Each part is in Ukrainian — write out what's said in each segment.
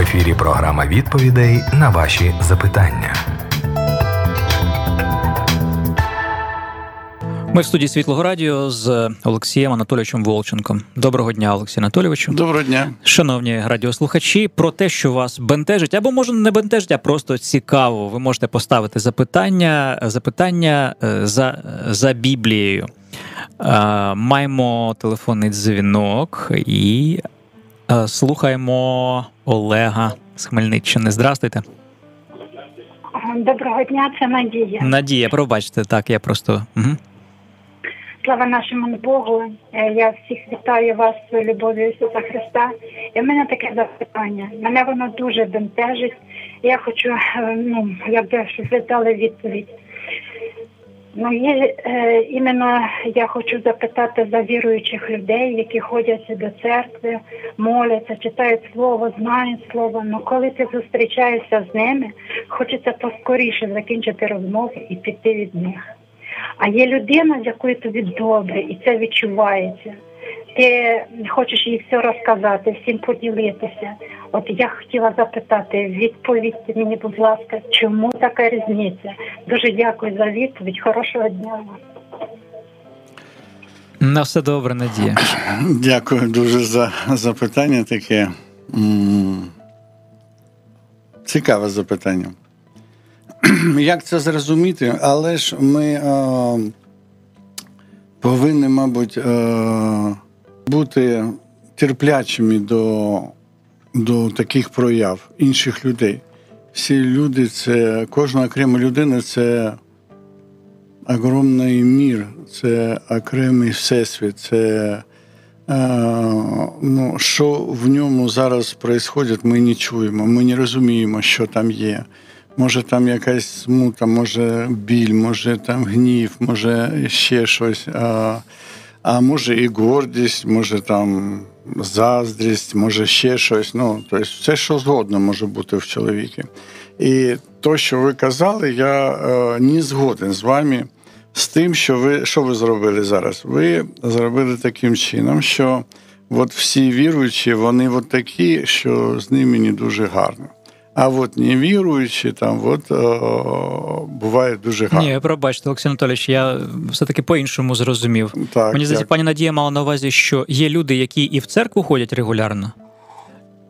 ефірі програма відповідей на ваші запитання. Ми в студії Світлого Радіо з Олексієм Анатолійовичем Волченком. Доброго дня, Олексій Анатолійовичу. Доброго дня, шановні радіослухачі. Про те, що вас бентежить, або може не бентежить, а просто цікаво. Ви можете поставити запитання, запитання е, за, за Біблією. Е, маємо телефонний дзвінок і е, слухаємо Олега з Хмельниччини. Здрастуйте. Доброго дня, це Надія. Надія, пробачте, так, я просто. Угу. Слава нашому Богу. Е, я всіх вітаю вас з любов'ю Ісуса Христа. І в мене таке запитання. Мене воно дуже бентежить. Я хочу, е, ну, я б щоб ви дали відповідь. Ну, є, е, іменно я хочу запитати за віруючих людей, які ходять до церкви, моляться, читають слово, знають слово. Ну коли ти зустрічаєшся з ними, хочеться поскоріше закінчити розмову і піти від них. А є людина, з якою тобі добре, і це відчувається. Ти хочеш їй все розказати, всім поділитися. От я хотіла запитати, відповідьте мені, будь ласка, чому така різниця? Дуже дякую за відповідь. Хорошого дня вам. На все добре, Надія. Дякую дуже за запитання таке. Цікаве запитання. Як це зрозуміти? Але ж ми е, повинні, мабуть, е, бути терплячими до до таких прояв інших людей. Всі люди, це кожна окрема людина це огромний мір, це окремий всесвіт, це е, ну, що в ньому зараз відбувається, ми не чуємо, ми не розуміємо, що там є. Може там якась смута, може біль, може там гнів, може ще щось. А а може і гордість, може там заздрість, може ще щось. Ну, тобто все, що згодно може бути в чоловіки. І то, що ви казали, я е, не згоден з вами з тим, що ви що ви зробили зараз. Ви зробили таким чином, що от всі віруючі, вони от такі, що з ними не дуже гарно. А от невіруючі там от о, буває дуже гарно. Ні, пробачте, Олексій Анатолійович, я все-таки по-іншому зрозумів. Так, Мені здається, пані Надія мала на увазі, що є люди, які і в церкву ходять регулярно,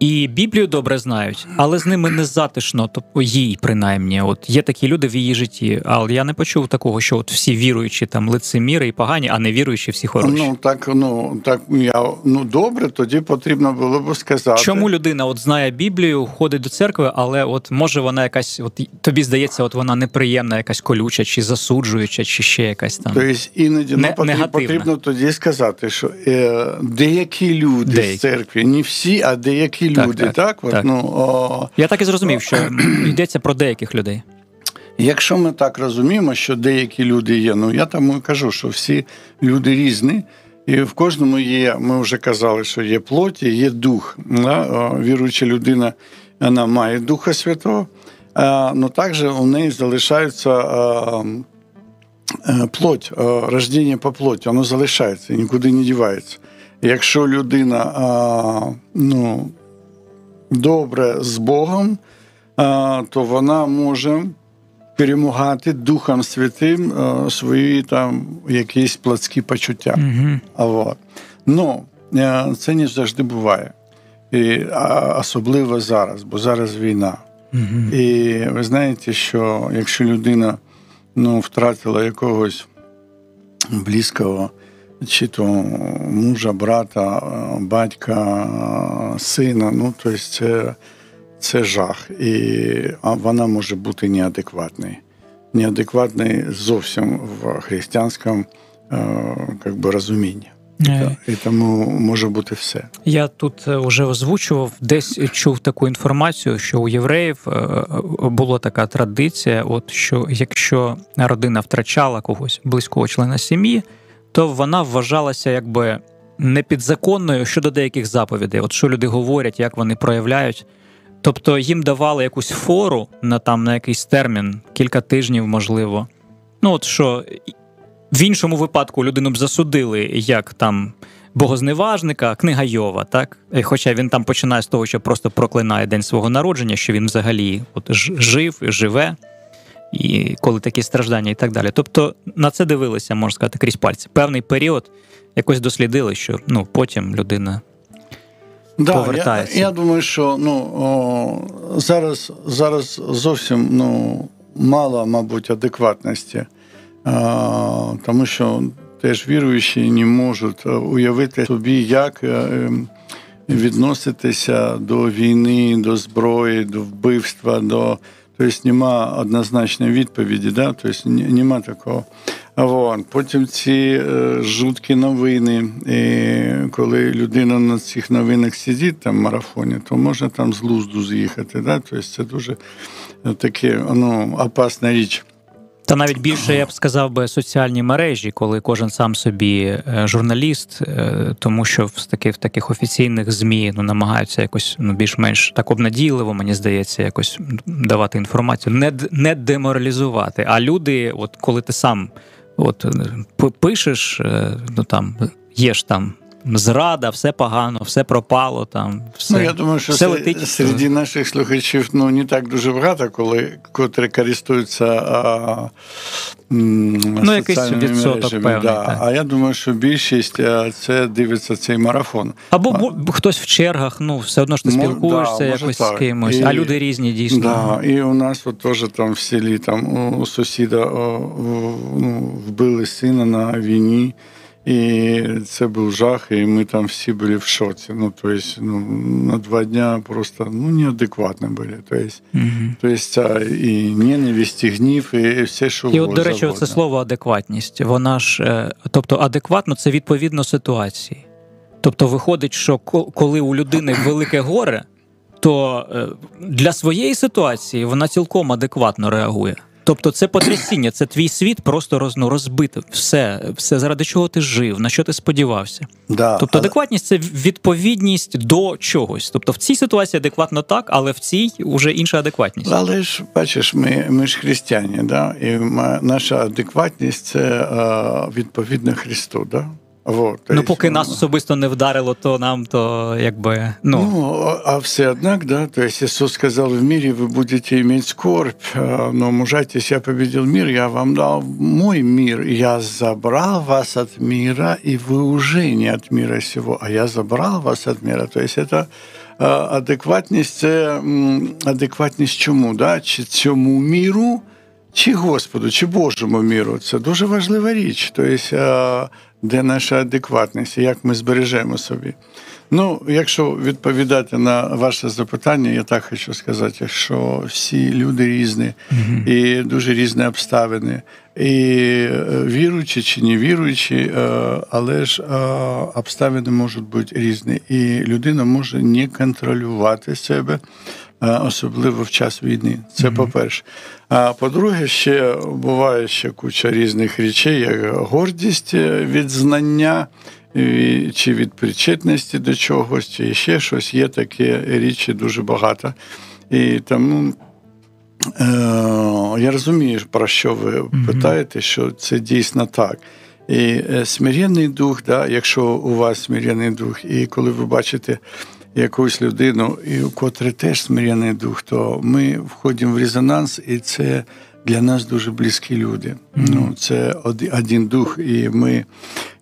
і Біблію добре знають, але з ними не затишно, тобто їй принаймні. От є такі люди в її житті. Але я не почув такого, що от всі віруючі там лицеміри і погані, а не віруючі всі хороші. Ну так, ну так я ну добре, тоді потрібно було б сказати. Чому людина от знає Біблію, ходить до церкви, але от може вона якась, от тобі здається, от вона неприємна, якась колюча, чи засуджуюча, чи ще якась там. Тобто іноді не, ну, потрібно, потрібно тоді сказати, що е, деякі люди деякі. з церкви, не всі, а деякі люди. Так, так, так. Ну, о... Я так і зрозумів, що йдеться про деяких людей. Якщо ми так розуміємо, що деякі люди є, ну я тому і кажу, що всі люди різні, і в кожному є, ми вже казали, що є плоті, є дух. Віруюча людина вона має Духа Святого, але також у неї залишається плоть, рождення по плоті, воно залишається, нікуди не дівається. Якщо людина ну, добре з Богом, то вона може перемагати Духом Святим свої там якісь плотські почуття. Mm-hmm. Ну, е, це не завжди буває. І, Особливо зараз, бо зараз війна. Mm-hmm. І ви знаєте, що якщо людина ну, втратила якогось близького чи то мужа, брата, батька, сина. Ну, тобто це це жах. І вона може бути неадекватною. Неадекватною зовсім в християнському как би, розумінні. Е. І тому може бути все. Я тут вже е, озвучував, десь чув таку інформацію, що у євреїв е, була така традиція: от що якщо родина втрачала когось близького члена сім'ї, то вона вважалася якби непідзаконною щодо деяких заповідей. От що люди говорять, як вони проявляють. Тобто їм давали якусь фору на там на якийсь термін, кілька тижнів, можливо. Ну, от що в іншому випадку людину б засудили як там богозневажника, книга Йова, так? Хоча він там починає з того, що просто проклинає день свого народження, що він взагалі от жив, і живе, і коли такі страждання і так далі. Тобто на це дивилися, можна сказати, крізь пальці. Певний період якось дослідили, що ну, потім людина. Да, повертається. Я я думаю, що ну, о, зараз зараз зовсім ну, мало, мабуть, адекватності, а, тому що теж віруючі не можуть уявити собі, як е, відноситися до війни, до зброї, до вбивства, до тобто нема однозначної відповіді, да? тобто нема такого. Вон. Потім ці е, жуткі новини. І коли людина на цих новинах сидить там в марафоні, то можна там з лузду з'їхати. Да? Тобто це дуже таке ну, опасна річ. Та навіть більше я б сказав би соціальні мережі, коли кожен сам собі е, журналіст, е, тому що в таких в таких офіційних змі ну намагаються якось ну більш-менш так обнадійливо, мені здається, якось давати інформацію, не не деморалізувати. А люди, от коли ти сам от пишеш, ну там є ж там зрада, все погано, все пропало. Там все ну я думаю, що все летить. серед наших слухачів ну не так дуже багато, коли котрі користуються а, ну, якийсь відсоток певний. Да. А я думаю, що більшість це дивиться цей марафон. Або а, хтось в чергах, ну все одно ж ти спілкуєшся да, якось так. з кимось, і, а люди різні дійсно. Да, І у нас от теж там в селі там у сусіда о, ну, вбили сина на війні. І це був жах, і ми там всі були в шоці. Ну, то есть, ну, на два дня просто ну, неадекватно були. То есть, угу. то есть, і ненависть, і гнів, і все, що І от, до речі, це слово адекватність. Вона ж, е, тобто, адекватно це відповідно ситуації. Тобто, виходить, що коли у людини велике горе, то е, для своєї ситуації вона цілком адекватно реагує. Тобто це потрясіння, це твій світ просто роз, ну, розбито. Все, все заради чого ти жив, на що ти сподівався. Да, Тобто, але... адекватність це відповідність до чогось. Тобто в цій ситуації адекватно так, але в цій вже інша адекватність. Але ж бачиш, ми ми ж християні, да? і наша адекватність це відповідно Христу. Да? Вот, ну, поки есть, нас особисто не вдарило, то нам то якби. Ну, ну а все однак, да, то есть Иисус сказал, в мире вы будете иметь скорбь, но мужайтесь, я победил мир, я вам дал мой мир, я забрал вас от мира, и вы уже не от мира сего, а я забрал вас от мира. То есть это адекватність, це адекватність чому? Да? Чи цьому міру, чи Господу, чи Божому міру. Це дуже важлива річ. Тобто, де наша адекватність, і як ми збережемо собі. Ну, якщо відповідати на ваше запитання, я так хочу сказати, що всі люди різні і дуже різні обставини, і е, віруючі чи не віруючі, е, але ж е, обставини можуть бути різні, і людина може не контролювати себе. Особливо в час війни, це mm-hmm. по-перше. А по-друге, ще буває ще куча різних речей, як гордість від знання чи від причетності до чогось, чи ще щось. Є такі річі дуже багато. І тому е, я розумію, про що ви питаєте, що це дійсно так. І е, смиренний дух, да, якщо у вас смиренний дух, і коли ви бачите якусь людину, і у котрий теж смиренний дух, то ми входимо в резонанс, і це для нас дуже близькі люди. Mm-hmm. Ну, Це один дух, і ми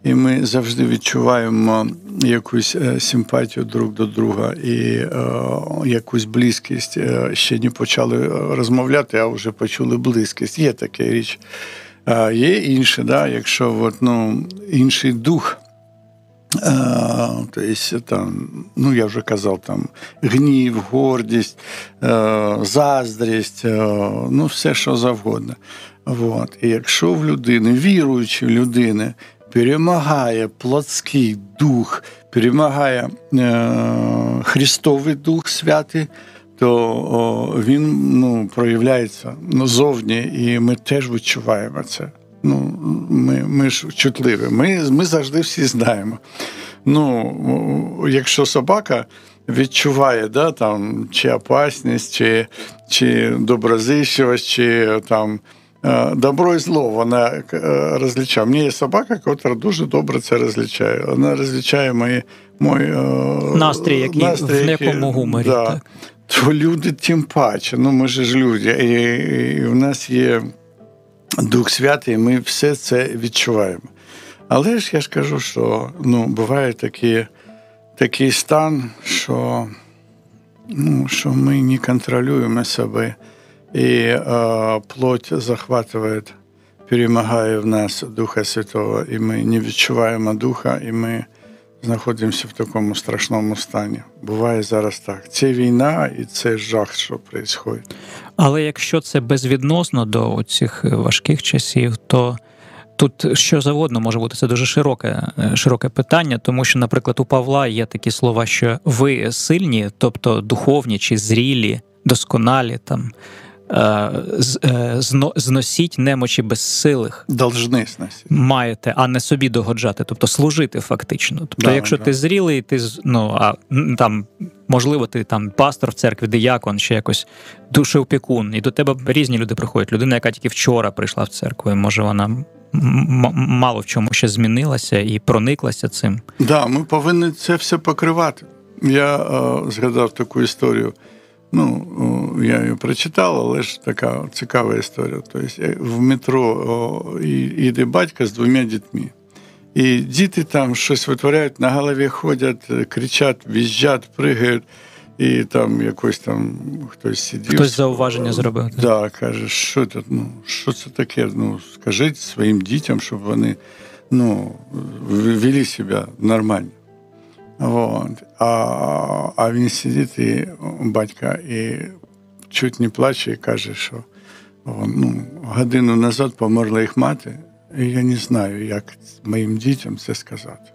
і ми завжди відчуваємо якусь е, симпатію друг до друга і е, якусь близькість. Е, ще не почали розмовляти, а вже почули близькість. Є така річ. А Є інше, да, якщо от, ну, інший дух. Тобто, там, ну я вже казав, там гнів, гордість, заздрість, ну все, що завгодно. Вот. І якщо в людини, віруючої людини, перемагає плотський дух, перемагає е, Христовий Дух Святий, то він ну, проявляється зовні, і ми теж відчуваємо це. Ну, Ми ми ж чутливі. Ми ми завжди всі знаємо. Ну, Якщо собака відчуває да, там, чи опасність, чи чи доброзичливість, чи там Е, добро і зло вона е, розлічає. У мене є собака, яка дуже добре це розлічає. Вона розлічає мої, мої е, настрій, який настрій, в якому гуморі. Да. Так. То люди тим паче. Ну, ми ж люди. І, і в нас є Дух Святий, і ми все це відчуваємо. Але ж я ж кажу, що ну, буває такі, такий стан, що ну, що ми не контролюємо себе и э, плоть захватывает, перемагає в нас Духа Святого, і ми не відчуваємо Духа, і ми знаходимося в такому страшному стані. Буває зараз так. Це війна і це жах, що відбувається. Але якщо це безвідносно до цих важких часів, то Тут що завгодно може бути це дуже широке широке питання, тому що, наприклад, у Павла є такі слова, що ви сильні, тобто духовні чи зрілі, досконалі там Е, е, зносіть немочі безсилих. Должны сносити. Маєте, а не собі догоджати, тобто служити фактично. Тобто, да, якщо да. ти зрілий, ти ну а там можливо, ти там пастор в церкві, диякон, чи якось душеопікун, і до тебе різні люди приходять. Людина, яка тільки вчора прийшла в церкву, і може вона. Мало в чому ще змінилася і прониклася цим. Так, да, ми повинні це все покривати. Я е, згадав таку історію. Ну, я її прочитав, але ж така цікава історія. Тобто в метро йде батько з двома дітьми. І діти там щось витворяють, на голові ходять, кричать, в'їжджать, пригають, і там якось там хтось сидів. Хтось зауваження зробив. Так, да, каже, що це, ну, що це таке? Ну, Скажіть своїм дітям, щоб вони ну, вели себе нормально. Вот. А а він сидить і батька і чуть не плаче і каже, що ну, годину назад померла їх мати, і я не знаю, як моїм дітям це сказати.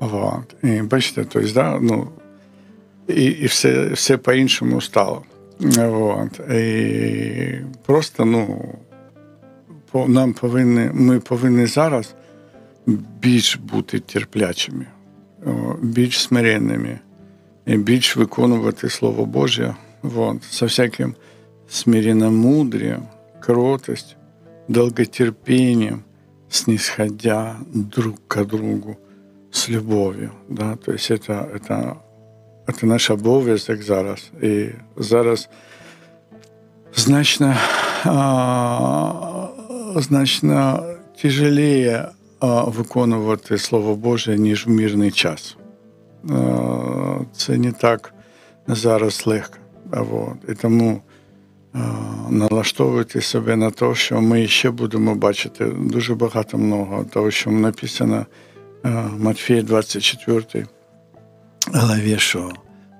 Вот. І бачите, тобто, да, ну, і і все все по-іншому стало. Вот. І Просто ну, нам повинні, ми повинні зараз більш бути терплячими більш смиренними і більш виконувати Слово Боже вот, со всяким смиренномудрием, кротость, долготерпением, снисходя друг к другу с любовью. Да? То есть это, это, это наш обов'язок зараз. І зараз значно, а, значно тяжелее виконувати Слово Боже, ніж в мирний час. Це не так зараз легко. І тому налаштовуйте себе на те, що ми ще будемо бачити дуже багато много того, що написано в Матфея 24 главі, що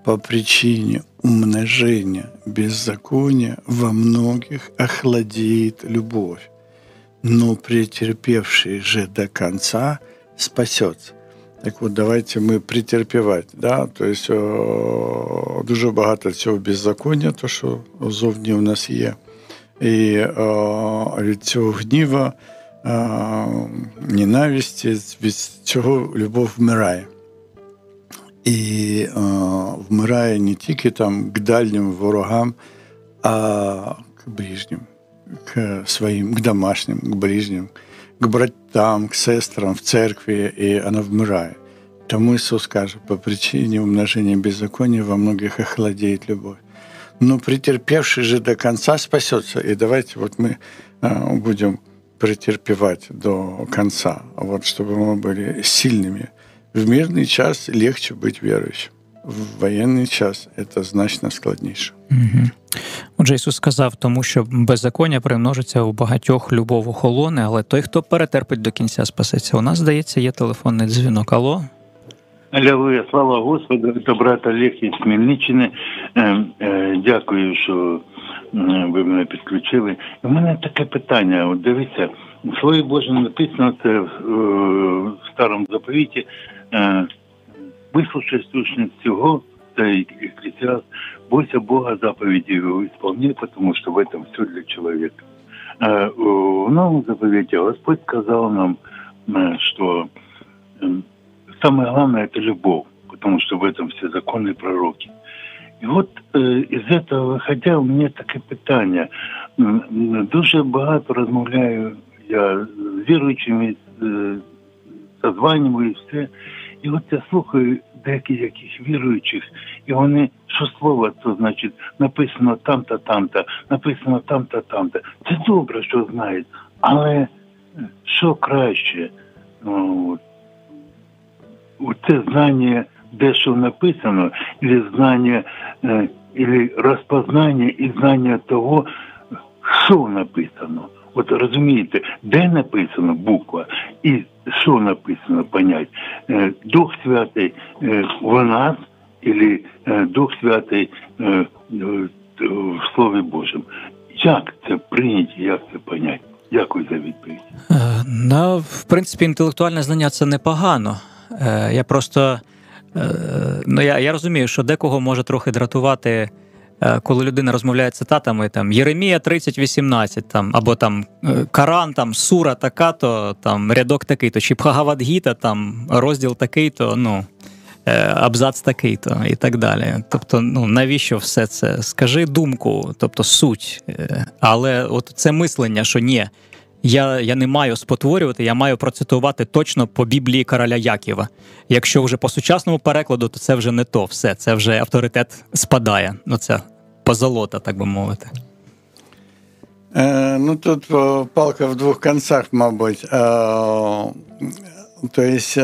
по причине умножения беззакония во многих охладеет любовь Но претерпевший же до конца спасется. Так от, давайте ми претерпівати. Да? Тобто дуже багато цього беззаконня, то що зовні у нас є. І о, від цього гніва, о, ненависті, від цього любов вмирає. І о, вмирає не тільки там к дальнім ворогам, а к ближнім к своим, к домашним, к ближним, к братам, к сестрам в церкви, и она вмирает. Тому Иисус скажет, по причине умножения беззакония во многих охладеет любовь. Но претерпевший же до конца спасется. И давайте вот мы а, будем претерпевать до конца, вот, чтобы мы были сильными. В мирный час легче быть верующим. В воєнний час це значно складніше. Угу. Отже, Ісус сказав, тому що беззаконня примножиться у багатьох любов охолоне, але той, хто перетерпить до кінця, спасеться. У нас, здається, є телефонний дзвінок. Алло? Аллилуйя, слава Господу, це брат Олег із Хмельниччини. Е, е, дякую, що ви мене підключили. У мене таке питання. От Дивіться, в Слові Боже написано це в старому заповіті. Е, Выслушай сущность всего, это Экклесиаст, бойся Бога заповеди его исполняй, потому что в этом все для человека. А, в новом заповете Господь сказал нам, э, что э, самое главное – это любовь, потому что в этом все законы и пророки. І от із цього виходя, у мене таке питання. Дуже багато розмовляю я з віруючими, созванюю і все. І от я слухаю деяких яких віруючих, і вони що слово, то значить написано там-то, там-то, написано там-то, там-то. Це добре, що знають, але що краще? Ну, це знання, де що написано, і знання, і розпознання і знання того, що написано. От розумієте, де написано буква і що написано понять. Е, Дух Святий е, в нас, или е, Дух Святий в Слові Божому. Як це прийняти, як це понять? Дякую за відповідь. Ну, в принципі, інтелектуальне знання це непогано. Я просто ну, я, я розумію, що декого може трохи дратувати. Е, коли людина розмовляє цитатами, там Єремія 30.18, там, або там е, Коран, там Сура така, то там рядок такий-то, чи Бхагавадгіта, там розділ такий-то, ну. Е, абзац такий-то і так далі. Тобто, ну навіщо все це? Скажи думку, тобто суть. Але от це мислення, що ні, я я не маю спотворювати, я маю процитувати точно по Біблії короля Яківа. Якщо вже по сучасному перекладу, то це вже не то все, це вже авторитет спадає. Ну це позолота, так би мовити. Э, ну, тут палка в двух концах, мабуть. Э, то есть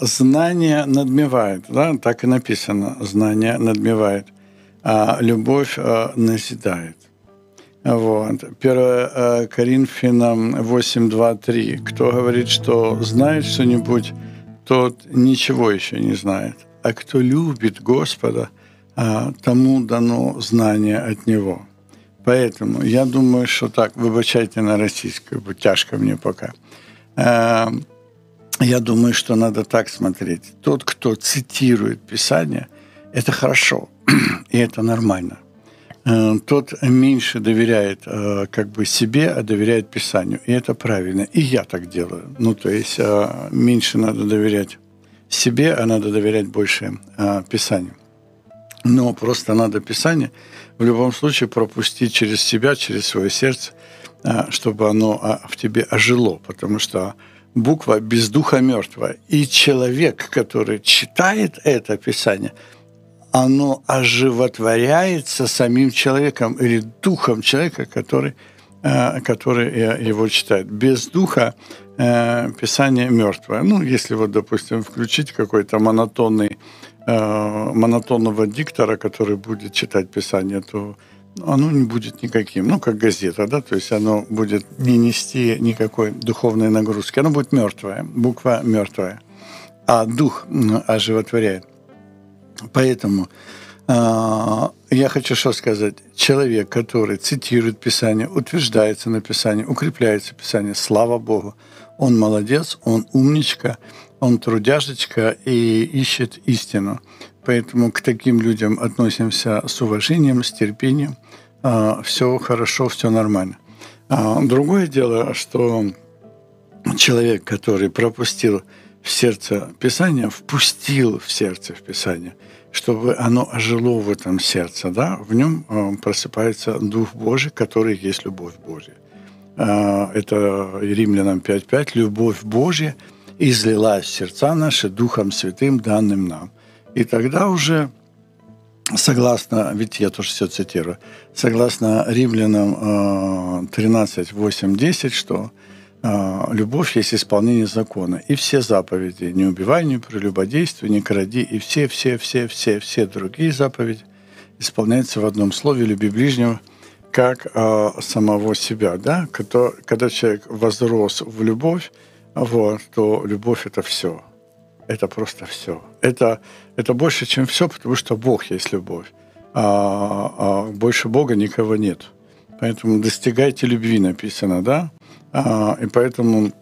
знание надмевает, да, так и написано, знание надмевает, а любовь назидает. Вот. 1 Коринфянам 8, 2, 3. Кто говорит, что знает что-нибудь, тот ничего еще не знает. А кто любит Господа, тому дано знание от Него. Поэтому я думаю, что так, выбачайте на российскую, тяжко мне пока. А, я думаю, что надо так смотреть. Тот, кто цитирует Писание, это хорошо, и это нормально. А, тот меньше доверяет как бы себе, а доверяет Писанию. И это правильно. И я так делаю. Ну, то есть меньше надо доверять себе, а надо доверять больше Писанию. Но просто надо Писание в любом случае пропустить через себя, через свое сердце, а, чтобы оно а, в тебе ожило, потому что буква без духа мертвая. И человек, который читает это Писание, оно оживотворяется самим человеком или духом человека, который, а, который его читает. Без духа Писание мертвое. Ну, если вот, допустим, включить какой-то монотонный Э, монотонного диктора, который будет читать Писание, то оно не будет никаким, ну, как газета, да, то есть оно будет не нести никакой духовной нагрузки, оно будет мертвое, буква мертвая, а дух оживотворяет. Поэтому э, я хочу что сказать. Человек, который цитирует Писание, утверждается на Писании, укрепляется Писание, слава Богу, он молодец, он умничка, он трудяжечка и ищет истину. Поэтому к таким людям относимся с уважением, с терпением. А, все хорошо, все нормально. А, другое дело, что человек, который пропустил в сердце Писание, впустил в сердце в Писание, чтобы оно ожило в этом сердце, да, в нем а, просыпается Дух Божий, который есть любовь Божья. Это Римлянам 5.5. Любовь Божья – излилась в сердца наши Духом Святым, данным нам. И тогда уже, согласно, ведь я тоже все цитирую, согласно Римлянам 13, 8, 10, что э, любовь есть исполнение закона. И все заповеди, не убивай, не прелюбодействуй, не кради, и все, все, все, все, все другие заповеди исполняются в одном слове «люби ближнего», как э, самого себя, да, когда, человек возрос в любовь, вот, то любовь это все. Это просто все. Это, это больше, чем все, потому что Бог есть любовь. А, а больше Бога никого нет. Поэтому достигайте любви, написано, да? А, и поэтому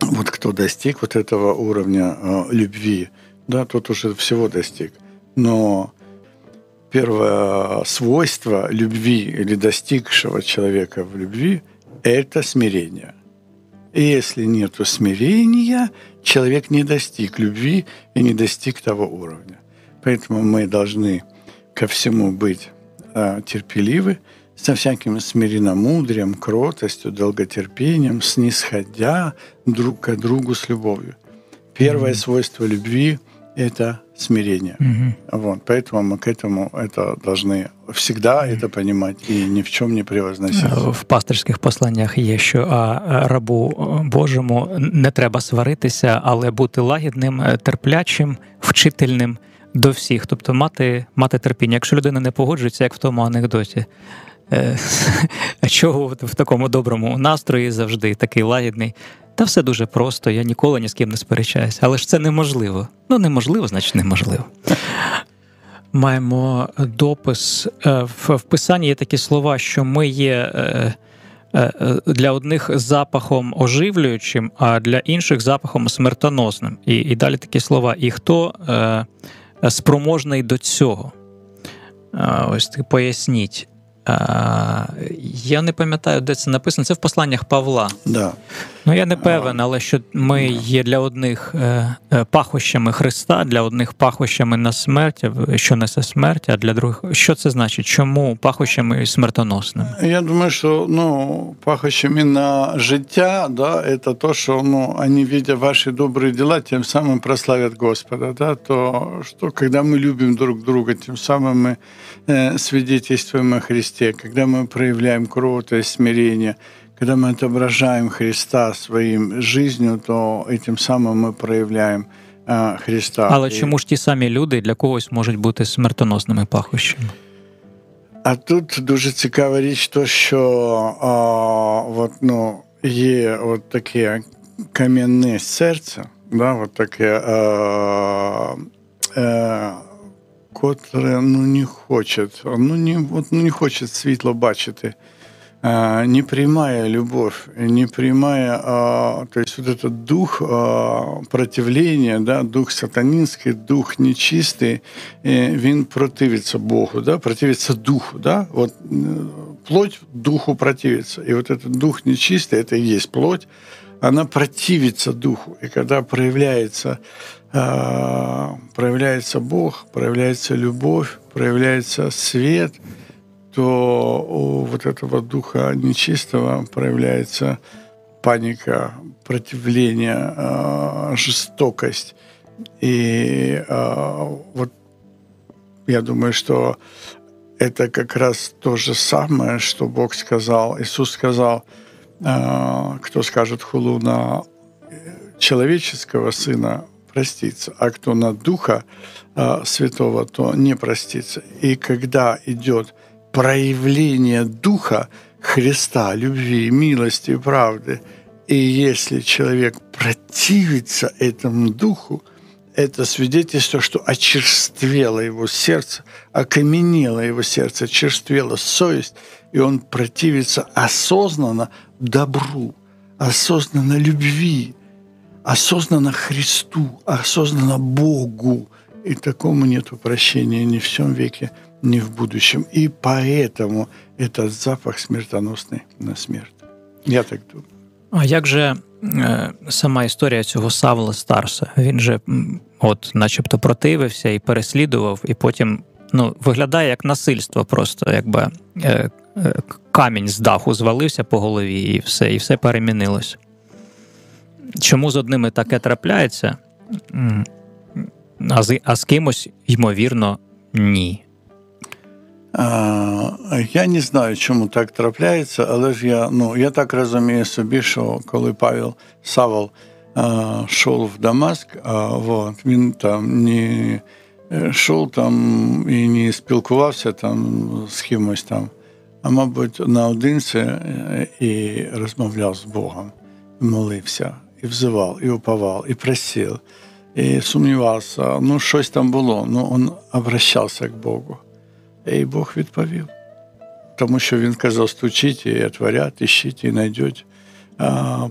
вот кто достиг вот этого уровня а, любви, да, тот уже всего достиг. Но первое свойство любви или достигшего человека в любви – это смирение. И если нет смирения, человек не достиг любви и не достиг того уровня. Поэтому мы должны ко всему быть э, терпеливы, со всяким смиренномудрием, кротостью, долготерпением, снисходя друг к другу с любовью. Первое mm-hmm. свойство любви – это смирение. Mm-hmm. Вот, поэтому мы к этому это должны всегда это понимать и ни в чем не превозносить. В пастирських посланнях є, що а, рабу Божому не треба сваритися, але бути лагідним, терплячим, вчительним до всіх, тобто мати, мати терпіння. Якщо людина не погоджується, як в тому анекдоті. Чого в такому доброму настрої завжди такий лагідний? Та все дуже просто, я ніколи ні з ким не сперечаюся. Але ж це неможливо. Ну, неможливо, значить неможливо. Маємо допис в писанні є такі слова, що ми є для одних запахом оживлюючим, а для інших запахом смертоносним. І і далі такі слова. І хто спроможний до цього? Ось поясніть. Я не пам'ятаю, де це написано. Це в посланнях Павла. Да. Ну я не певен, але що ми є для одних е, е, пахощами Христа, для одних пахощами на смерть, що несе смерть, а для других що це значить? Чому пахощами смертоносними? Я думаю, що ну пахощами на життя, да, це то, що ну вони видя ваші добрі діла, тим самим прославлять Господа. Да, то що коли ми любимо друг друга, тим самим ми э, свидетельствуем о Христе, когда мы проявляем кротость, смирение, когда мы отображаем Христа своим жизнью, то этим самым ми проявляємо Христа. Але чому ж ті самі люди для когось можуть бути смертоносними пахощами? А тут дуже цікава річ, то що а, от, ну, є от таке кам'яне серце, да, от таке, а, а, котре ну, не хоче, ну, не, от, ну, не хоче світло бачити. Не прямая любовь, не прямая, а, то есть вот этот дух а, противления, да, дух сатанинский, дух нечистый, він противится Богу, да, противится духу, да, вот плоть духу противится, и вот этот дух нечистый, это и есть плоть, она противится духу, и когда проявляется проявляется Бог, проявляется любовь, проявляется свет – то у вот этого духа нечистого проявляется паника, противление, а, жестокость. И а, вот я думаю, что это как раз то же самое, что Бог сказал. Иисус сказал, а, кто скажет хулу на человеческого сына, простится, а кто на Духа Святого, то не простится. И когда идет проявление Духа Христа, любви, милости, правды. И если человек противится этому Духу, это свидетельство, что очерствело его сердце, окаменело его сердце, очерствела совесть, и он противится осознанно добру, осознанно любви, осознанно Христу, осознанно Богу. И такому нет прощения ни в всем веке, ни в будущем. И поэтому этот запах смертоносный на смерть. Я так думаю. А як же е, сама історія цього Савла Старса? Він же, от, начебто, противився і переслідував, і потім ну, виглядає як насильство, просто якби е, е, камінь з даху звалився по голові, і все, і все перемінилось. Чому з одними таке трапляється, а з, а з кимось, ймовірно, ні. Я не знаю, чому так трапляється, але ж я ну, я так розумію собі, що коли Павел Савол йшов в Дамаск, вот, він там не йшов там і не спілкувався там з кимось там, а мабуть, наодинці і розмовляв з Богом, і молився, і взивав, і уповав, і просив, і сумнівався. Ну, щось там було, ну він обращався к Богу. І Бог відповів. Тому що він казав, стучіть і отворять, ищіть і знайдете,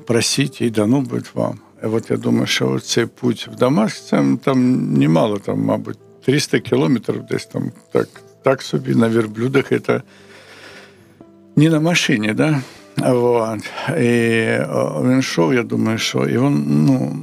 просіть і дано буде вам. І от я думаю, що цей путь в Дамаск, там, там немало, там, мабуть, 300 кілометрів десь там так так собі на верблюдах, це не на машині, да? Вот. І він йшов, я думаю, що і він, ну,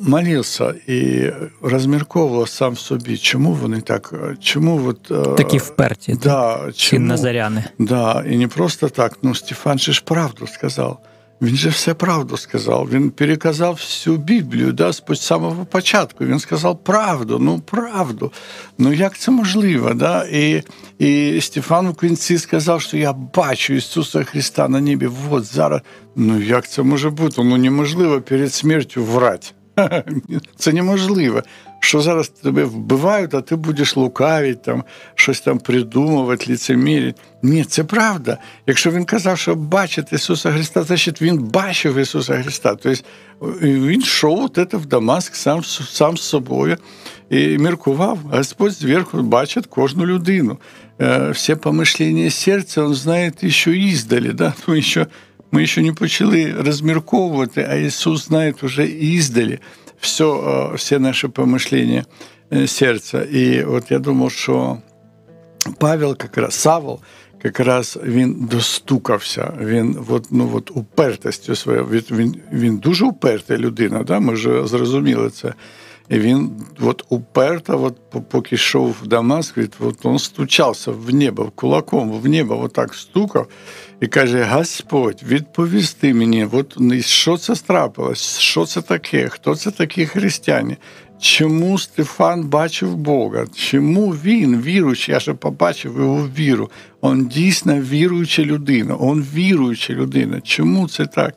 молився і розмірковував сам собі, чому вони так, чому от, е, такі вперті, да, ці назаряни. Да, і не просто так. Ну, Стефан же ж правду сказав. Він же все правду сказав. Він переказав всю Біблію да, з самого початку. Він сказав правду, ну правду. Ну як це можливо? Да? І і Стефан в кінці сказав, що я бачу Ісуса Христа на небі. От зараз. Ну як це може бути? Ну неможливо перед смертю врати. Це неможливо. Що зараз тебе вбивають, а ти будеш лукавити, там, щось там придумувати, ліцемірити. Ні, це правда. Якщо він казав, що бачить Ісуса Христа, значить він бачив Ісуса Христа. Тобто він йшов от в Дамаск сам сам з собою і міркував. Господь зверху бачить кожну людину. Е, всі помишлення серця він знає ще іздалі. Да? Тому що ми ще не почали розмірковувати, а Ісус знає вже іздалі все, все наші помишлення серця. І от я думав, що Павел, якраз Савол, якраз він достукався, він от, ну, от упертостю своєю, він, він дуже уперта людина, да? ми вже зрозуміли це. І він от уперто, от, поки йшов в Дамаск, от він стучався в небо, кулаком в небо, от так стукав і каже: Господь, відповісти мені, от, що це страпилось, що це таке, хто це такі християни? Чому Стефан бачив Бога? Чому він, віруючий, я ще побачив його віру? Он дійсно віруюча людина, он віруюча людина. Чому це так?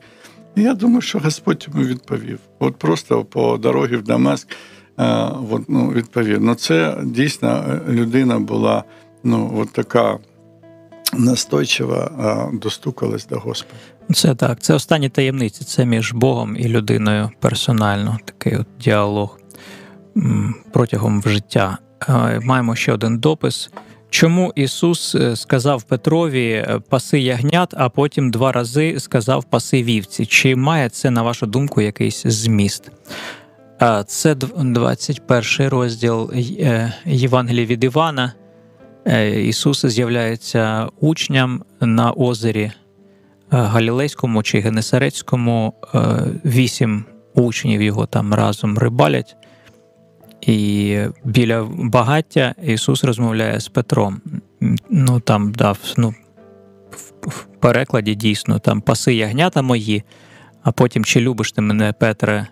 Я думаю, що Господь йому відповів. От просто по дорозі в Дамаск от, ну, відповів. Ну, це дійсно людина була ну, от така настойчива, достукалась до Господа. Це так. Це останні таємниці. Це між Богом і людиною персонально. Такий от діалог протягом життя. Маємо ще один допис. Чому Ісус е, сказав Петрові е, паси ягнят, а потім два рази сказав паси вівці? Чи має це, на вашу думку, якийсь зміст? Це 21 розділ е, Євангелія від Івана. Ісус з'являється учням на озері Галілейському чи Генесарецькому. Вісім учнів його там разом рибалять. І біля багаття Ісус розмовляє з Петром. Ну там дав ну, в перекладі дійсно там паси ягнята мої, а потім чи любиш ти мене, Петре,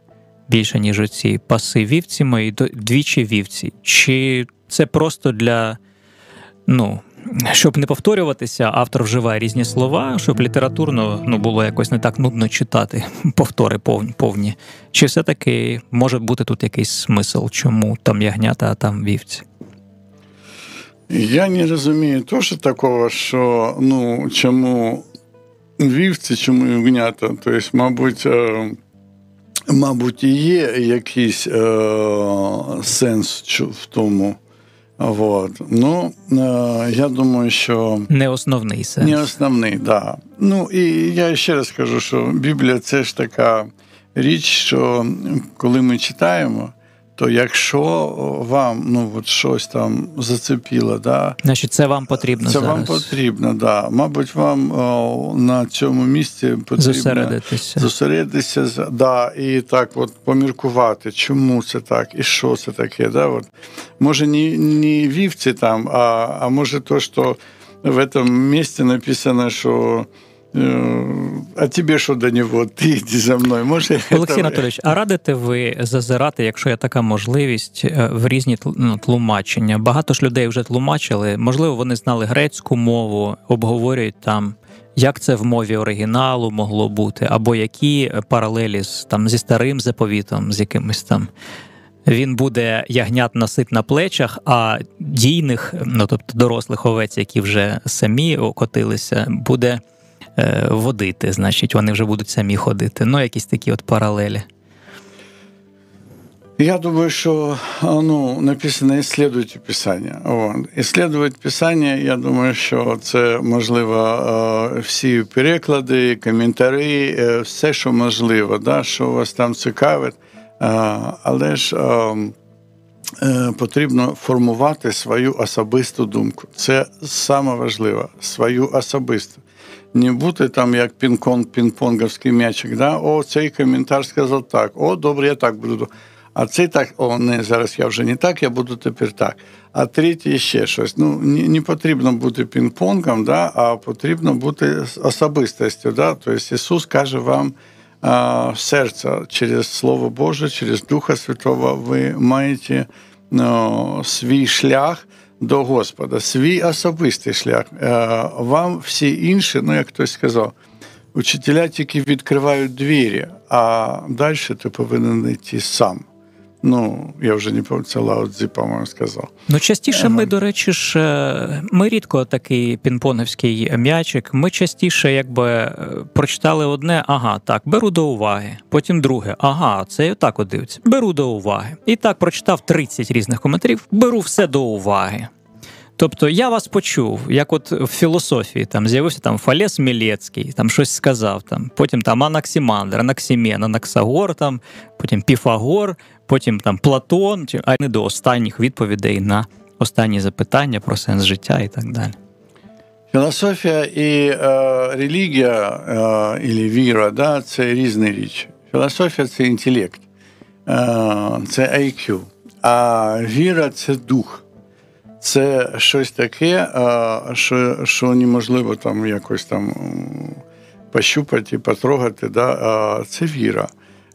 більше, ніж оці паси вівці мої, двічі вівці. Чи це просто для ну, щоб не повторюватися, автор вживає різні слова, щоб літературно ну, було якось не так нудно читати повтори повні. Чи все-таки може бути тут якийсь смисл, чому там ягнята, а там вівці? Я не розумію теж такого, що ну, чому вівці, чому ягнята. Тобто, мабуть, е, мабуть, є якийсь е, сенс в тому. Вот. Ну, е, я думаю, що не основний сенс. Не основний, так. Да. Ну і я ще раз кажу, що Біблія це ж така річ, що коли ми читаємо, то якщо вам ну, от щось там зацепіло, да, значить це вам потрібно. Це зараз. вам потрібно, да. Мабуть, вам о, на цьому місці потрібно зосередитися, зосередитися да, і так от поміркувати, чому це так і що це таке. Да, от. Може, не, не вівці там, а, а може то, що в цьому місці написано, що. Е, а тобі що до нього? Ти йди за мною. Може, Олексій Анатолійович, а радите ви зазирати, якщо є така можливість, е, в різні ну, тлумачення? Багато ж людей вже тлумачили. Можливо, вони знали грецьку мову, обговорюють там, як це в мові оригіналу могло бути, або які паралелі з там зі старим заповітом, з якимось там. Він буде ягнят носити на плечах, а дійних, ну тобто дорослих овець, які вже самі окотилися, буде. Е, водити, значить, вони вже будуть самі ходити. Ну, якісь такі от паралелі. Я думаю, що ну, написано «ісследуйте Писання». Ісследувати Писання, я думаю, що це можливо всі переклади, коментарі, е, все, що можливо, да, що вас там цікавить. Але ж е, потрібно формувати свою особисту думку. Це саме важливе, свою особисту. Не бути там як пінг-понг, пінг-понговський м'ячик. Да? О, цей коментар сказав так. О, добре, я так буду. А цей так, о, не, зараз я вже не так, я буду тепер так. А третій ще щось. Ну, не, не потрібно бути пінг-понгом, да? а потрібно бути особистістю. Да? Тобто Ісус каже вам а, серце через Слово Боже, через Духа Святого, ви маєте ну, свій шлях до Господа, свій особистий шлях. Е, вам всі інші, ну як хтось сказав, учителя тільки відкривають двері, а далі ти повинен йти сам. Ну, я вже не це Лаудзі, по-моєму, сказав. Ну, частіше ми, до речі, ж е, ми рідко такий пінпоновський м'ячик. Ми частіше, якби е, прочитали одне, ага, так, беру до уваги. Потім друге, ага, це і отак от дивиться. Беру до уваги. І так прочитав 30 різних коментарів, беру все до уваги. Тобто я вас почув, як от в філософії там з'явився там Фалес Мілецький, там щось сказав, там, потім там Анаксімандр, Анаксімен, Анаксагор, там, потім Піфагор, потім там Платон, а не до останніх відповідей на останні запитання про сенс життя і так далі. Філософія і е, релігія е, і віра да, це різні речі. Філософія це інтелект, е, це IQ, а віра це дух. Це щось таке, що що неможливо там якось там пощупати, потрогати. Да? Це віра.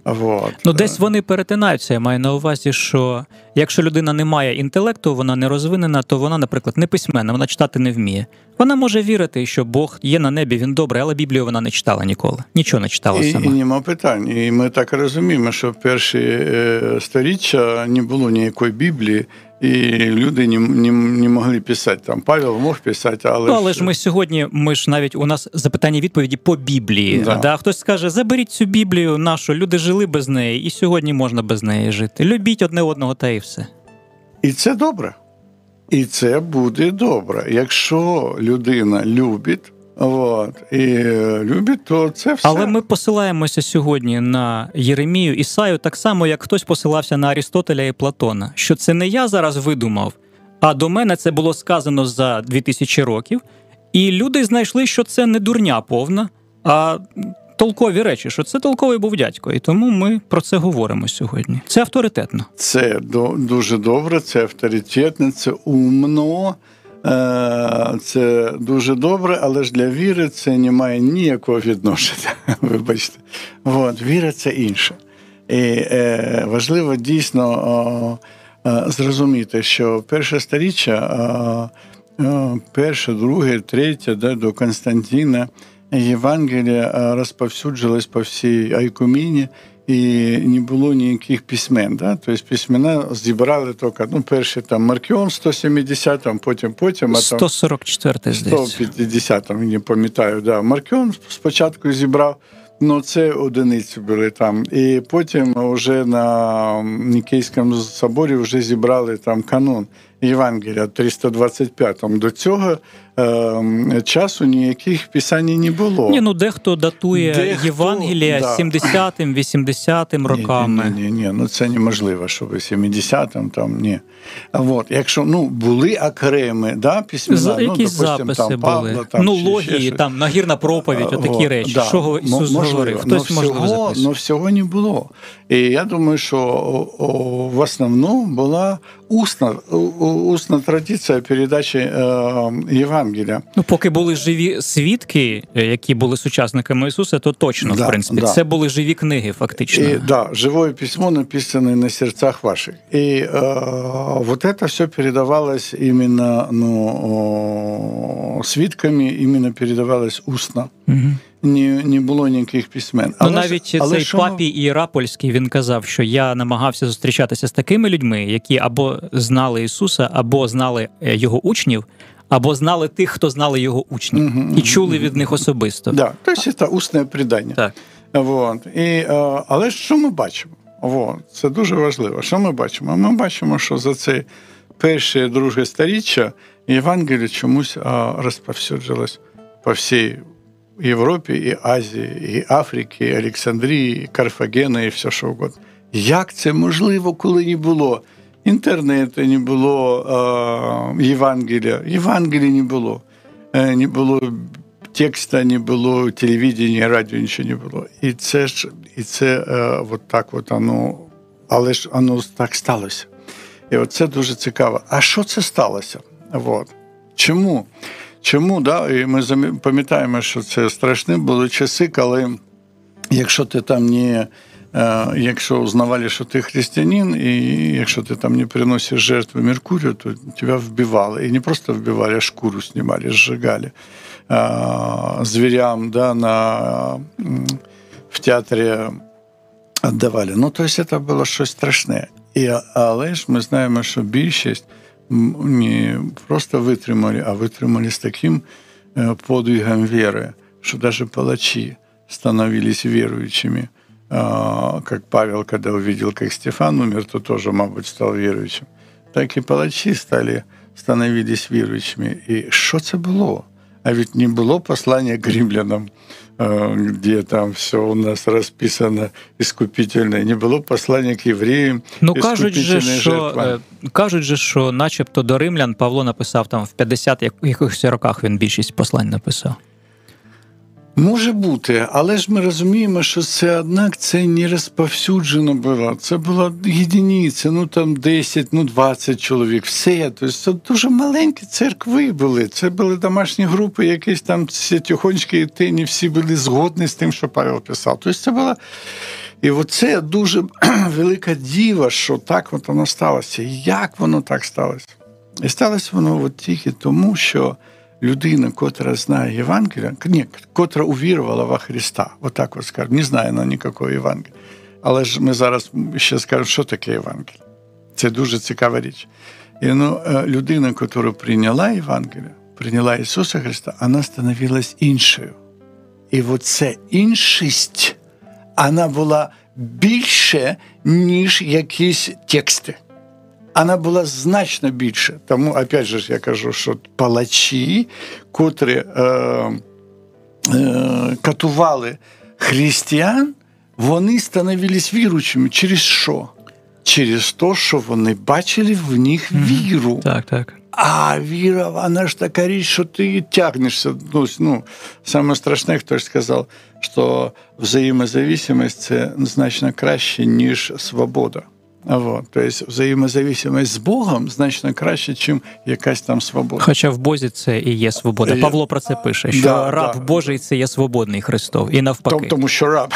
Вот. Ну, десь вони перетинаються. Я маю на увазі, що якщо людина не має інтелекту, вона не розвинена, то вона, наприклад, не письменна, вона читати не вміє. Вона може вірити, що Бог є на небі, він добрий, але Біблію вона не читала ніколи. Нічого не читала і, сама. І нема питань. І ми так розуміємо, що в перші е, сторіччя не було ніякої Біблії, і люди не не, не могли писати. Там Павел мог писати, але ну, але ж ми сьогодні. Ми ж навіть у нас запитання відповіді по Біблії. Да. да. Хтось скаже: заберіть цю Біблію, нашу люди жили без неї, і сьогодні можна без неї жити. Любіть одне одного, та і все. І це добре. І це буде добре. Якщо людина любить, От. І любить, то це все. Але ми посилаємося сьогодні на Єремію Ісаю, так само, як хтось посилався на Арістотеля і Платона. Що це не я зараз видумав, а до мене це було сказано за 2000 років, і люди знайшли, що це не дурня повна, а толкові речі, що це толковий був дядько. І тому ми про це говоримо сьогодні. Це авторитетно. Це дуже добре, це авторитетно, це умно. Е, це дуже добре, але ж для віри це не має ніякого відношення. Вибачте, От, віра це інше. І е, важливо дійсно е, зрозуміти, що перше сторіччя, перше, друге, третє да, до Константина Євангелія розповсюджилось по всій Айкуміні і не було ніяких письмен. Да? Тобто письмена зібрали тільки ну, перший там Маркіон 170, потім потім. 144 150, не пам'ятаю. Да. Маркіон спочатку зібрав. Ну, це одиниці були там. І потім вже на Нікейському соборі вже зібрали там канон Євангелія 325. До цього е, часу ніяких писань не було. Ні, ну дехто датує дехто, Євангелія да. 70-м, 80-м роками. Ні, ні, ні, ну це неможливо, щоб 70-м там ні. А от, якщо ну були окремі, да, письмена, За, ну, якісь допустим, записи там, Павла, були. Там, ну, логії, там нагірна проповідь, отакі речі. Да. Що Ісус можливо, говорив? Хтось но можливо всього, записує. Ну всього не було. І я думаю, що о, о, в основному була усна, усна традиція передачі е, Євангелія. Ну, поки були живі свідки, е, які були сучасниками Ісуса, то точно, да, в принципі, да. це були живі книги, фактично. І, да, живое письмо написане на серцях ваших. І е, вот это все передавалось именно ну, свідками, іменно передавалось усно. Угу не не було ніяких письмен. Але ну навіть але цей що... папі Іерапольський він казав, що я намагався зустрічатися з такими людьми, які або знали Ісуса, або знали е, його учнів. Або знали тих, хто знали його учнів, угу, і чули від них особисто. Да, це усне придання. Так. Вот. І, е, Але що ми бачимо? Вот. Це дуже важливо. Що ми бачимо? Ми бачимо, що за це перше друге сторіччя Євангеліє чомусь розповсюджилось по всій Європі, і Азії, і Африки, і Олександрії, і Карфагена, і все що угодно. Як це можливо, коли не було інтернету, не було е, Євангелія? Євангелія не було, е, не було текста не було, телевідення, радіо нічого не було. І це ж і це е, от так от воно, але ж воно так сталося. І от це дуже цікаво. А що це сталося? От. Чому? Чому? Да? І ми пам'ятаємо, що це страшні були часи, коли якщо ти там не. Е, якщо узнавали, що ти християнин, і якщо ти там не приносиш жертви Меркурію, то тебе вбивали. І не просто вбивали, а шкуру знімали, зжигали. Зверям да, на, в театрі віддавали. Ну, тобто це було щось страшне. І, Але ж ми знаємо, що більшість не просто витримали, а витримали з таким е, подвигом віри, що навіть палачі становились віруючими. Как Павел, когда увидел, как Стефан умер, то тоже, мабуть, став віруючим. Так і палачі стали, становились віруючими. І що це було? А ведь не было послания к римлянам, где там все у нас расписано искупительное. Не було послання к євреям. Ну кажуть же, що кажуть же, що, начебто, до римлян Павло написав там в 50 якихось роках він більшість послань написав. Може бути, але ж ми розуміємо, що це однак це не розповсюджено було. Це була єдиниця, ну там 10, ну 20 чоловік. Все. Тобто це дуже маленькі церкви були. Це були домашні групи, якісь там тихонечки і ти, не всі були згодні з тим, що Павел писав. Тобто це була. І оце дуже велика діва, що так от воно сталося. Як воно так сталося? І сталося воно от тільки тому, що людина, котра знає Євангелія, ні, котра увірувала во Христа, отак от скажемо, не знає на ніякого Євангелія. Але ж ми зараз ще скажемо, що таке Євангеліє. Це дуже цікава річ. І ну, е, людина, яка прийняла Євангелія, прийняла Ісуса Христа, вона становилась іншою. І оце іншість, вона була більше, ніж якісь тексти вона була значно більше. Тому, опять же, я кажу, що палачі, котрі е, е, катували християн, вони становились віруючими. Через що? Через те, що вони бачили в них віру. Так, так. А віра, вона ж така річ, що ти тягнешся. Ну, ну, Саме страшне, хтось сказав, що взаємозависимость це значно краще, ніж свобода. Вот. То есть взаємозависимость з Богом значно краще, ніж якась там свобода. Хоча в Бозі це і є свобода. Павло про це пише: що да, раб да. Божий це є свободний Христов, і навпаки. Тому, що раб.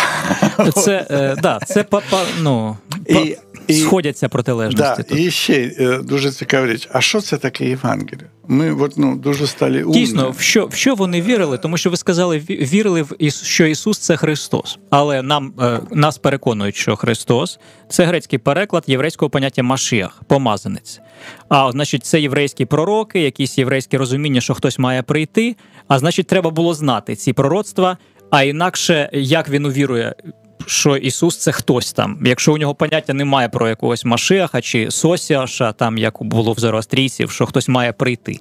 Це е, да, це па, па, ну, і, і, сходяться протилежності. Да, тут. І ще е, дуже цікава річ. А що це таке Євангеліє? Ми от, ну, дуже стали умні. Дійсно, в що в що вони вірили? Тому що ви сказали, вірили в що Ісус це Христос. Але нам е, нас переконують, що Христос це грецький переклад єврейського поняття Машіах, помазанець. А значить, це єврейські пророки, якісь єврейські розуміння, що хтось має прийти. А значить, треба було знати ці пророцтва. А інакше як він увірує що Ісус це хтось там. Якщо у нього поняття немає про якогось Машеха чи Сосіаша, там як було в зороастрійців, що хтось має прийти.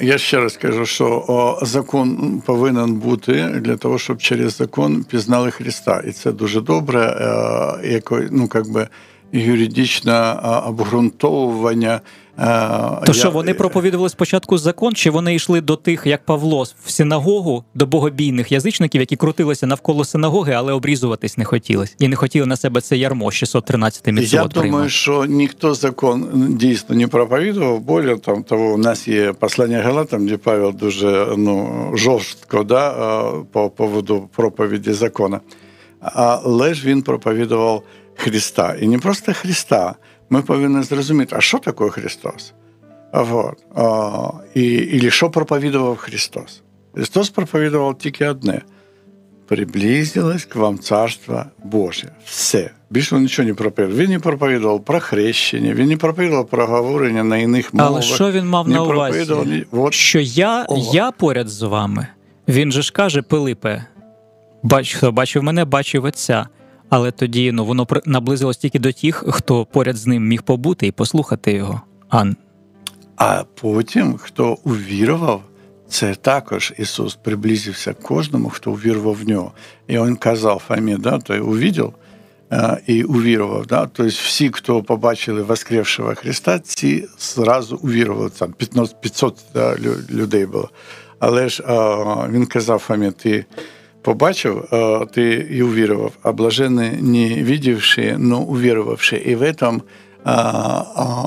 Я ще раз кажу, що закон повинен бути для того, щоб через закон пізнали Христа. І це дуже добре, е, як, ну, як би, юридичне обґрунтовування то що вони проповідували спочатку закон, чи вони йшли до тих, як Павло, в синагогу, до богобійних язичників, які крутилися навколо синагоги, але обрізуватись не хотілося. І не хотіли на себе це ярмо 613 міцвот Я думаю, що ніхто закон дійсно не проповідував. Более там того, у нас є послання Галатам, де Павел дуже ну, жорстко да, по поводу проповіді закону. Але ж він проповідував Христа. І не просто Христа ми повинні зрозуміти, а що таке Христос? Вот. А, і, і що проповідував Христос? Христос проповідував тільки одне. Приблизилось к вам Царство Боже. Все. Більше нічого не проповідував. Він не проповідував про хрещення, він не проповідував про говорення на інших мовах. Але що він мав на увазі? От. Що я я поряд з вами. Він же ж каже, Пилипе, бач, хто бачив мене, бачив отця. Але тоді ну воно наблизилось тільки до тих, хто поряд з ним міг побути і послухати його. Ан. А потім, хто увірував, це також Ісус приблизився кожному, хто увірував в нього. І Він казав Фомі, да, той увидел, і увірував. Да? Тобто всі, хто побачили воскресшего Христа, ці зразу увірували. Там 500 да, людей було. Але ж він казав Фомі, ти побачив, ти і увірував, а блажені не видівши, но увірувавши. І в этом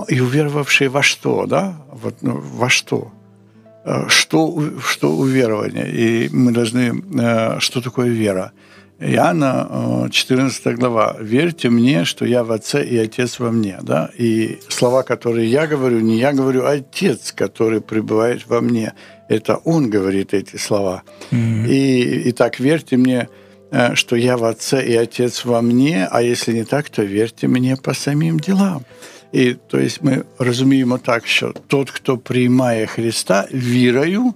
и уверовавшие во что, да? Вот, ну, во что? Что, что уверование? И мы должны... Что такое вера? Иоанна, 14 глава. «Верьте мне, что я в Отце и Отец во мне». Да? И слова, которые я говорю, не я говорю, а Отец, который пребывает во мне. Это Он говорит эти слова. Mm-hmm. И, и так верьте мне, Э, что я в Отце и Отец во мне, а если не так, то верьте мне по самим делам. І то есть ми розуміємо так, що тот, хто приймає Христа вірою,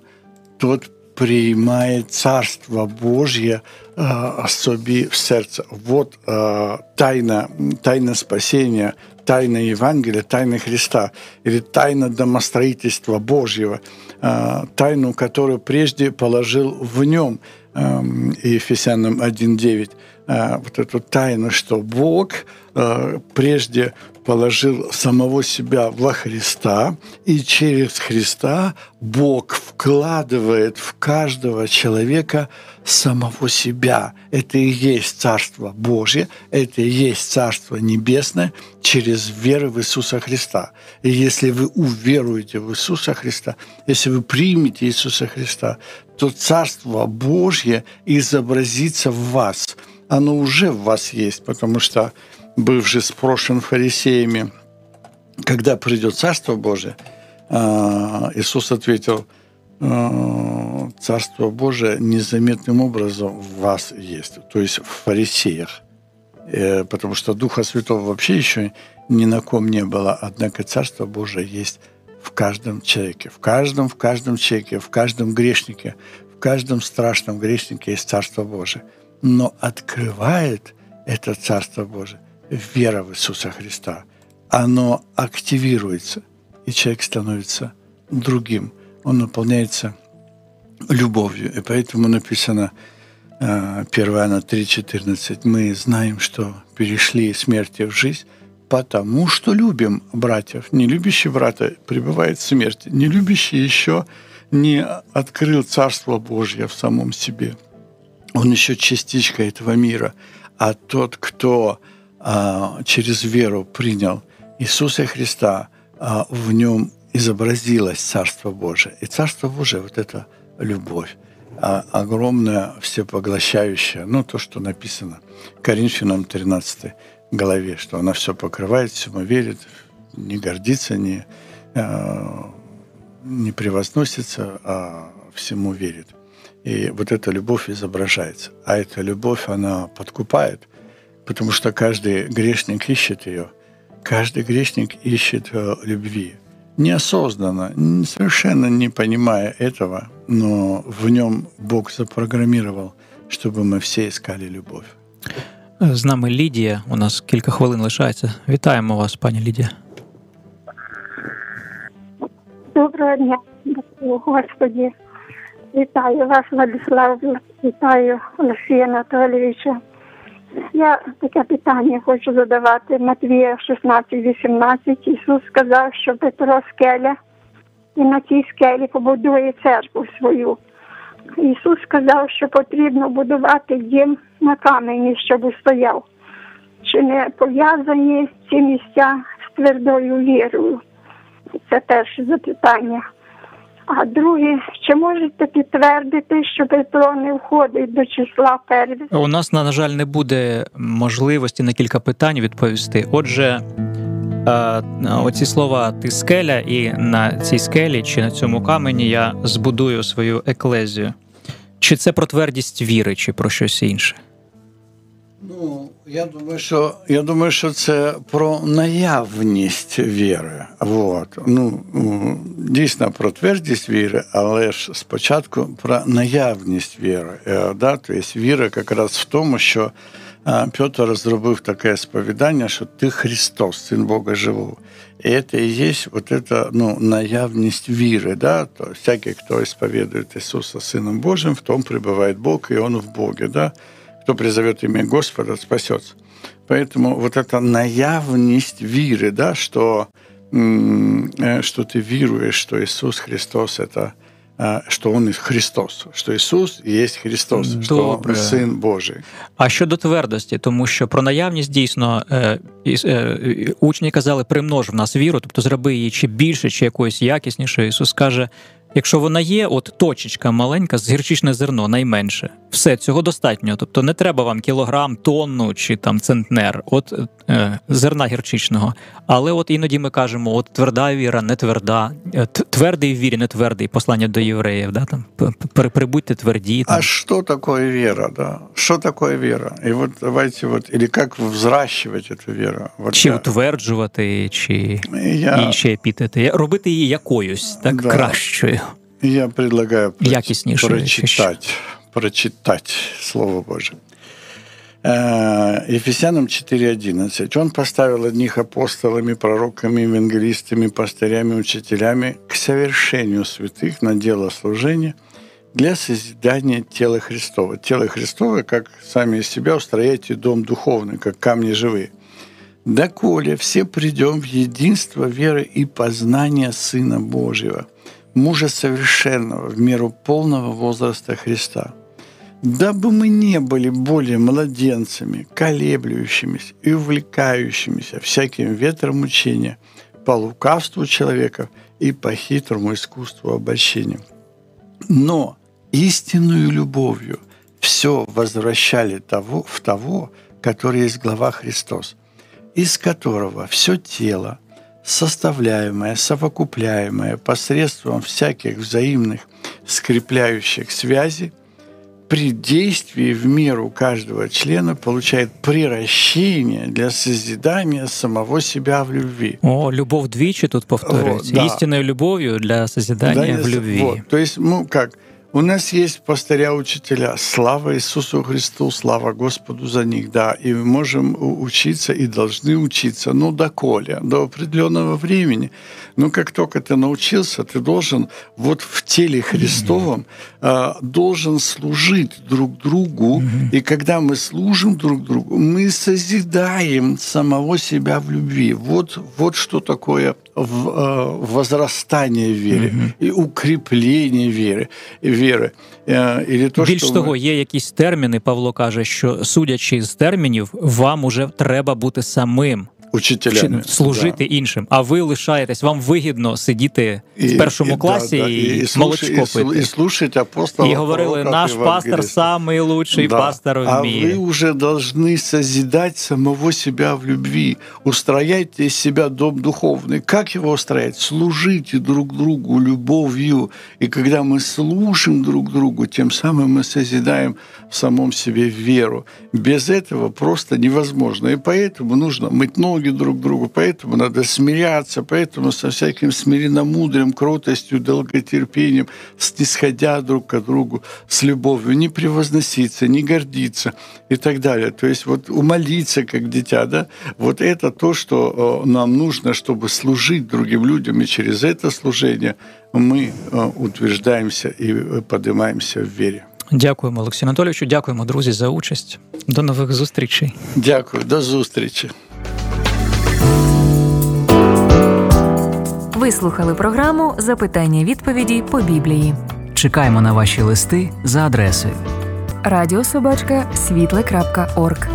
тот приймає Царство Божє э, собі в серце. Вот э, тайна, тайна спасения, тайна Евангелия, тайна Христа, или тайна домостроительства Божьего, э, тайну, которую прежде положил в нем – Ефесянам 1.9, вот эту тайну, что Бог э, прежде положил самого себя во Христа, и через Христа Бог вкладывает в каждого человека самого себя. Это и есть Царство Божье, это и есть Царство Небесное через веру в Иисуса Христа. И если вы уверуете в Иисуса Христа, если вы примете Иисуса Христа, то Царство Божье изобразится в вас. Оно уже в вас есть, потому что, бывший спрошен фарисеями, когда придет Царство Божие, а, Иисус ответил, «А, Царство Божие незаметным образом в вас есть, то есть в фарисеях. Э, потому что Духа Святого вообще еще ни на ком не было, однако Царство Божие есть в каждом человеке, в каждом, в каждом человеке, в каждом грешнике, в каждом страшном грешнике есть Царство Божие. Но открывает это Царство Божие вера в Иисуса Христа. Оно активируется, и человек становится другим. Он наполняется любовью. И поэтому написано 1 Иоанна 3,14. Мы знаем, что перешли из смерти в жизнь, потому что любим братьев. Не любящий брата пребывает в смерти. Не любящий еще не открыл Царство Божье в самом себе. Он еще частичка этого мира. А тот, кто через веру принял Иисуса Христа, а, в нем изобразилось Царство Божие. И Царство Божие — вот это любовь а, огромная, всепоглощающая, ну, то, что написано Коринфянам 13 голове, что она все покрывает, всему верит, не гордится, не, не превозносится, а всему верит. И вот эта любовь изображается. А эта любовь, она подкупает, потому что каждый грешник ищет ее. Каждый грешник ищет э, любви. Неосознанно, совершенно не понимая этого, но в нем Бог запрограммировал, чтобы мы все искали любовь. З нами Лідія. У нас кілька хвилин лишається. Вітаємо вас, пані Лідія. Доброго дня, Господі. Вітаю вас, Владислав, вітаю Олексія Анатолійовича. Я таке питання хочу задавати. Матвія 16-18. Ісус сказав, що Петро скеля і на цій скелі побудує церкву свою. Ісус сказав, що потрібно будувати дім на камені, щоб стояв. Чи не пов'язані ці місця з твердою вірою? Це перше запитання. А друге, чи можете підтвердити, що Петро не входить до числа первих? У нас, на жаль, не буде можливості на кілька питань відповісти. Отже, оці слова ти скеля, і на цій скелі чи на цьому камені я збудую свою еклезію. Чи це про твердість віри, чи про щось інше? Ну, я думаю, що я думаю, що це про наявність віри. Вот. Ну, Дійсно про твердість віри, але ж спочатку про наявність віри. Е, да? Тобто віра якраз в тому, що Петр зробив таке сповідання, що ти Христос, Син Бога живого. И это и есть вот эта ну, наявность веры, да, то всякий, кто исповедует Иисуса Сыном Божьим, в том пребывает Бог, и Он в Боге, да. кто призовет имя Господа, спасется. Поэтому вот эта наявность веры, да, что, э, что ты веруешь, что Иисус Христос – это что Он Христос, що Ісус є Христос, Добре. що Син Божий. А щодо твердості, тому що про наявність дійсно е, е, учні казали, примнож в нас віру, тобто зроби її чи більше, чи якоюсь якісніше. Ісус каже, Якщо вона є, от точечка маленька, з гірчичне зерно найменше, все цього достатньо. Тобто не треба вам кілограм, тонну чи там центнер, от е, зерна гірчичного. Але от іноді ми кажемо: от тверда віра, не тверда, е, твердий в вірі, не твердий послання до євреїв. Да, там прибудьте тверді. Там. А що таке віра? Да? Що таке віра? І от давайте, от, или як взращувати цю віру? От чи я... утверджувати, чи я... інші епітети, робити її якоюсь так да. кращою. Я предлагаю прочитать, прочитать Слово Божие. Э, Ефесянам 4.11. Он поставил одних апостолами, пророками, евангелистами, пастырями, учителями к совершению святых на дело служения для созидания тела Христова. Тело Христова, как сами из себя устрояйте дом духовный, как камни живые. Доколе все придем в единство веры и познания Сына Божьего – мужа совершенного в меру полного возраста Христа, дабы мы не были более младенцами, колеблющимися и увлекающимися всяким ветром учения по лукавству человека и по хитрому искусству обольщения. Но истинную любовью все возвращали того, в того, который есть глава Христос, из которого все тело – составляемое, совокупляемое посредством всяких взаимных скрепляющих связей, при действии в меру каждого члена получает приращение для созидания самого себя в любви. О, любовь двічі тут повторюється. Вот, да. Истинной любовью для созидания да, в любви. Вот, то есть, ну как, у нас есть пастыря-учителя. Слава Иисусу Христу, слава Господу за них, да. И мы можем учиться и должны учиться, ну, доколе, до определенного времени. Но как только ты научился, ты должен вот в теле Христовом э, должен служить друг другу. И когда мы служим друг другу, мы созидаем самого себя в любви. Вот, вот что такое в, э, возрастание в вере mm-hmm. и укрепление веры. Віри. Или то, Більш що того, ви... є якісь терміни. Павло каже, що судячи з термінів, вам уже треба бути самим учителями. служити да. іншим. А ви лишаєтесь, вам вигідно сидіти і, в першому і, класі да, да, і, і молочко пити. І слушати апостола. І говорили, наш пастор самий лучший да. пастор в мире. А вы уже должны созидать самого себя в любви. Устрояйте из себя дом духовный. Как его устроять? Служите друг другу любовью. И когда мы служим друг другу, тем самым мы созидаем в самом себе веру. Без этого просто невозможно. И поэтому нужно мыть ноги ноги друг другу, поэтому надо смиряться, поэтому со всяким смиренномудрием, кротостью, долготерпением, снисходя друг к другу, с любовью, не превозноситься, не гордиться и так далее. То есть вот умолиться, как дитя, да, вот это то, что э, нам нужно, чтобы служить другим людям, и через это служение мы э, утверждаемся и э, поднимаемся в вере. Дякуємо, Олексію Анатолійовичу. Дякуємо, друзі, за участь. До нових зустрічей. Дякую, до зустрічі. Ви слухали програму Запитання відповіді по біблії. Чекаємо на ваші листи за адресою радіособачка світле.орг.